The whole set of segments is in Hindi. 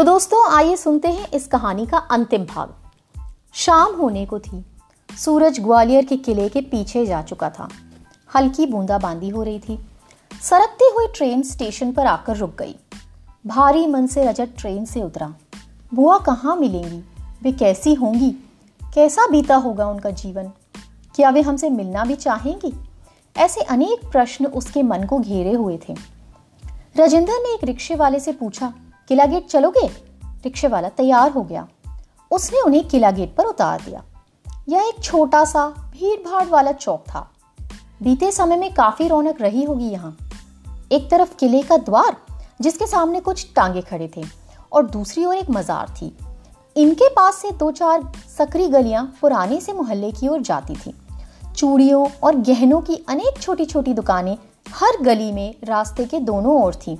तो दोस्तों, आइए सुनते हैं इस कहानी का अंतिम भाग। शाम होने को थी। सूरज ग्वालियर के किले के पीछे जा चुका था। हल्की बूंदाबांदी हो रही थी। सरकती हुई ट्रेन स्टेशन पर आकर रुक गई। भारी मन से रजत ट्रेन से उतरा। बुआ कहाँ मिलेंगी? वे कैसी होंगी? कैसा बीता होगा उनका जीवन? क्या वे हमसे मिलना भी चाहेंगी? ऐसे अनेक प्रश्न उसके मन को घेरे हुए थे। राजेंद्र ने एक रिक्शे वाले से पूछा किला गेट चलोगे? रिक्शे वाला तैयार हो गया। उसने उन्हें किला गेट पर उतार दिया। यह एक छोटा सा भीड़ भाड़ वाला चौक था। बीते समय में काफ़ी रौनक रही होगी यहाँ। एक तरफ़ किले का द्वार, जिसके सामने कुछ टांगे खड़े थे, और दूसरी ओर एक मजार थी। इनके पास से दो चार सकरी गलियाँ पुराने से मोहल्ले की ओर जाती थी। चूड़ियों और गहनों की अनेक छोटी छोटी दुकानें हर गली में रास्ते के दोनों ओर थी।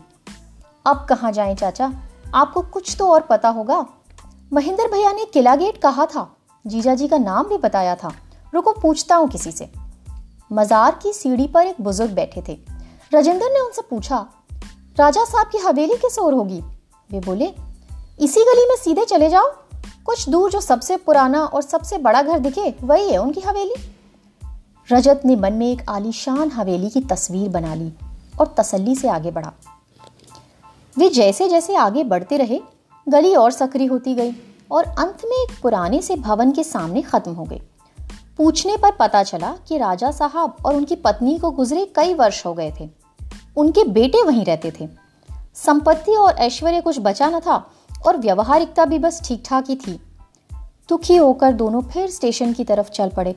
अब कहाँ जाएँ चाचा? आपको कुछ तो और पता होगा। महेंद्र भैया ने किला गेट कहा था। जीजा जी का नाम भी बताया था। रुको, पूछता हूँ किसी से। मजार की सीढ़ी पर एक बुज़ुर्ग बैठे थे। राजेंद्र ने उनसे पूछा, राजा साहब की हवेली किस ओर होगी? वे बोले, इसी गली में सीधे चले जाओ। कुछ दूर जो सबसे पुराना और सबसे बड़ा घर दिखे, वही है उनकी हवेली। रजत ने मन में एक आलीशान हवेली की तस्वीर बना ली और तसल्ली से आगे बढ़ा। वे जैसे जैसे आगे बढ़ते रहे, गली और सकरी होती गई और अंत में एक पुराने से भवन के सामने खत्म हो गई। पूछने पर पता चला कि राजा साहब और उनकी पत्नी को गुजरे कई वर्ष हो गए थे। उनके बेटे वहीं रहते थे। संपत्ति और ऐश्वर्य कुछ बचा न था और व्यवहारिकता भी बस ठीक ठाक ही थी। दुखी होकर दोनों फिर स्टेशन की तरफ़ चल पड़े।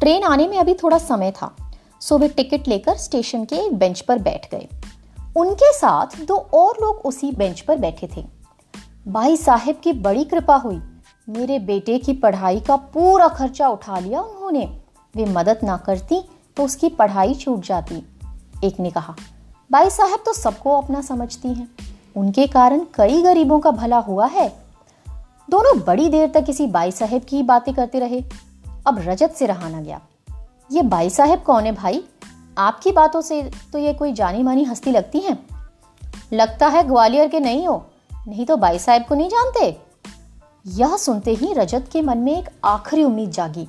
ट्रेन आने में अभी थोड़ा समय था, सो वे टिकट लेकर स्टेशन के एक बेंच पर बैठ गए। उनके साथ दो और लोग उसी बेंच पर बैठे थे। भाई साहेब की बड़ी कृपा हुई। मेरे बेटे की पढ़ाई का पूरा खर्चा उठा लिया उन्होंने। वे मदद ना करती तो उसकी पढ़ाई छूट जाती। एक ने कहा, भाई साहब तो सबको अपना समझती हैं। उनके कारण कई गरीबों का भला हुआ है। दोनों बड़ी देर तक किसी बाई साहेब की बातें करते रहे। अब रजत से रहा ना गया। ये बाई साहेब कौन है भाई? आपकी बातों से तो ये कोई जानी मानी हस्ती लगती है? लगता है ग्वालियर के नहीं हो, नहीं तो बाई साहेब को नहीं जानते? यह सुनते ही रजत के मन में एक आखिरी उम्मीद जागी।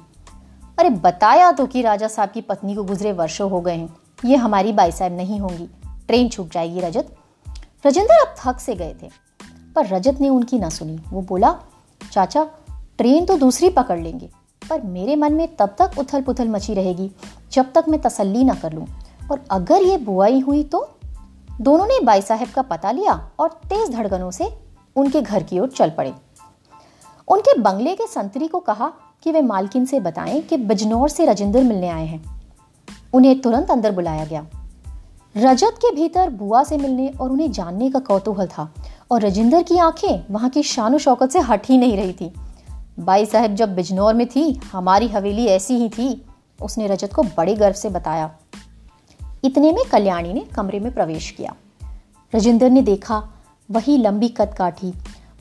अरे बताया तो कि राजा साहब की पत्नी को गुजरे वर्षों हो गए हैं। ये हमारी बाई साहब नहीं होंगी। ट्रेन छूट जाएगी रजत। रजेंद्र अब थक से गए थे, पर रजत ने उनकी ना सुनी। वो बोला, चाचा, ट्रेन तो दूसरी पकड़ लेंगे। पर मेरे मन में तब तक उथल पुथल मची रहेगी, जब तक मैं तसल्ली ना कर लूँ। और अगर ये बुआई हुई तो? दोनों ने बाई साहब का पता लिया और तेज धड़कनों से उनके घर की ओर चल पड़े। उनके बंगले के संतरी को कहा कि वे मालकिन से बताएँ कि बिजनौर से रजिंदर मिलने आए हैं। उन्हें तुरंत अंदर बुलाया गया। रजत के भीतर बुआ से मिलने और उन्हें जानने का कौतूहल था और रजिंदर की आँखें वहाँ की शान शौकत से हट ही नहीं रही थी। बाई साहब जब बिजनौर में थी, हमारी हवेली ऐसी ही थी, उसने रजत को बड़े गर्व से बताया। इतने में कल्याणी ने कमरे में प्रवेश किया। रजिंदर ने देखा, वही लंबी कद काठी,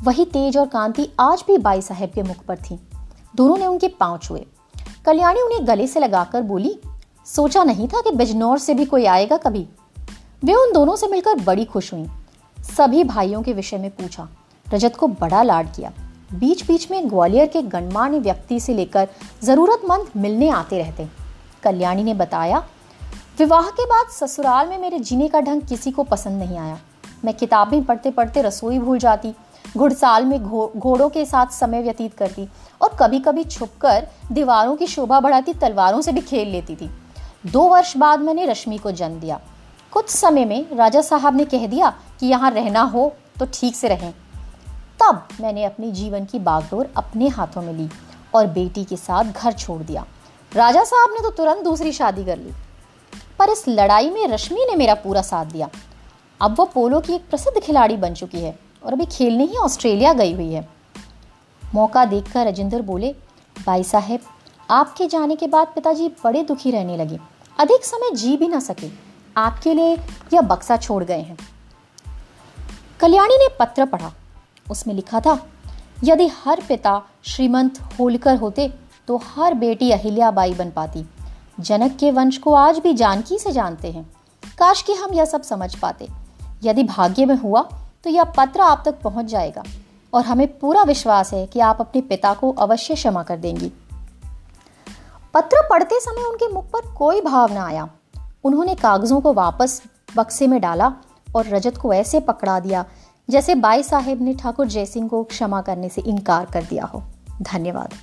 वही तेज और कांति आज भी बाई साहब के मुख पर थी। दोनों ने उनके पाँव छुए। कल्याणी उन्हें गले से लगाकर बोली, सोचा नहीं था कि बिजनौर से भी कोई आएगा कभी? वे उन दोनों से मिलकर बड़ी खुश हुई। सभी भाइयों के विषय में पूछा। रजत को बड़ा लाड किया। बीच बीच में ग्वालियर के गणमान्य व्यक्ति से लेकर जरूरतमंद मिलने आते रहते। कल्याणी ने बताया, विवाह के बाद ससुराल में मेरे जीने का ढंग किसी को पसंद नहीं आया। मैं किताबें पढ़ते पढ़ते रसोई भूल जाती, घुड़साल में घो, घोड़ों के साथ समय व्यतीत करती और कभी कभी छुपकर दीवारों की शोभा बढ़ाती, तलवारों से भी खेल लेती थी। दो वर्ष बाद मैंने रश्मि को जन्म दिया। कुछ समय में राजा साहब ने कह दिया कि यहाँ रहना हो तो ठीक से रहें। तब मैंने अपने जीवन की बागडोर अपने हाथों में ली और बेटी के साथ घर छोड़ दिया। राजा साहब ने तो तुरंत दूसरी शादी कर ली, पर इस लड़ाई में रश्मि ने मेरा पूरा साथ दिया। अब वो पोलो की एक प्रसिद्ध खिलाड़ी बन चुकी है और अभी खेलने ही ऑस्ट्रेलिया गई हुई है। मौका देखकर राजेंद्र बोले, भाई साहेब, आपके जाने के बाद पिताजी बड़े दुखी रहने लगे। अधिक समय जी भी ना सके। आपके लिए यह बक्सा छोड़ गए हैं। कल्याणी ने पत्र पढ़ा। उसमें लिखा था, यदि हर पिता श्रीमंत होलकर होते तो हर बेटी अहिल्याबाई बन पाती। जनक के वंश को आज भी जानकी से जानते हैं। काश कि हम यह सब समझ पाते। यदि भाग्य में हुआ तो यह पत्र आप तक पहुँच जाएगा। और हमें पूरा विश्वास है कि आप अपने पिता को अवश्य क्षमा कर देंगी। पत्र पढ़ते समय उनके मुख पर कोई भाव न आया। उन्होंने कागजों को वापस बक्से में डाला और रजत को ऐसे पकड़ा दिया जैसे बाई साहेब ने ठाकुर जयसिंह को क्षमा करने से इनकार कर दिया हो। धन्यवाद।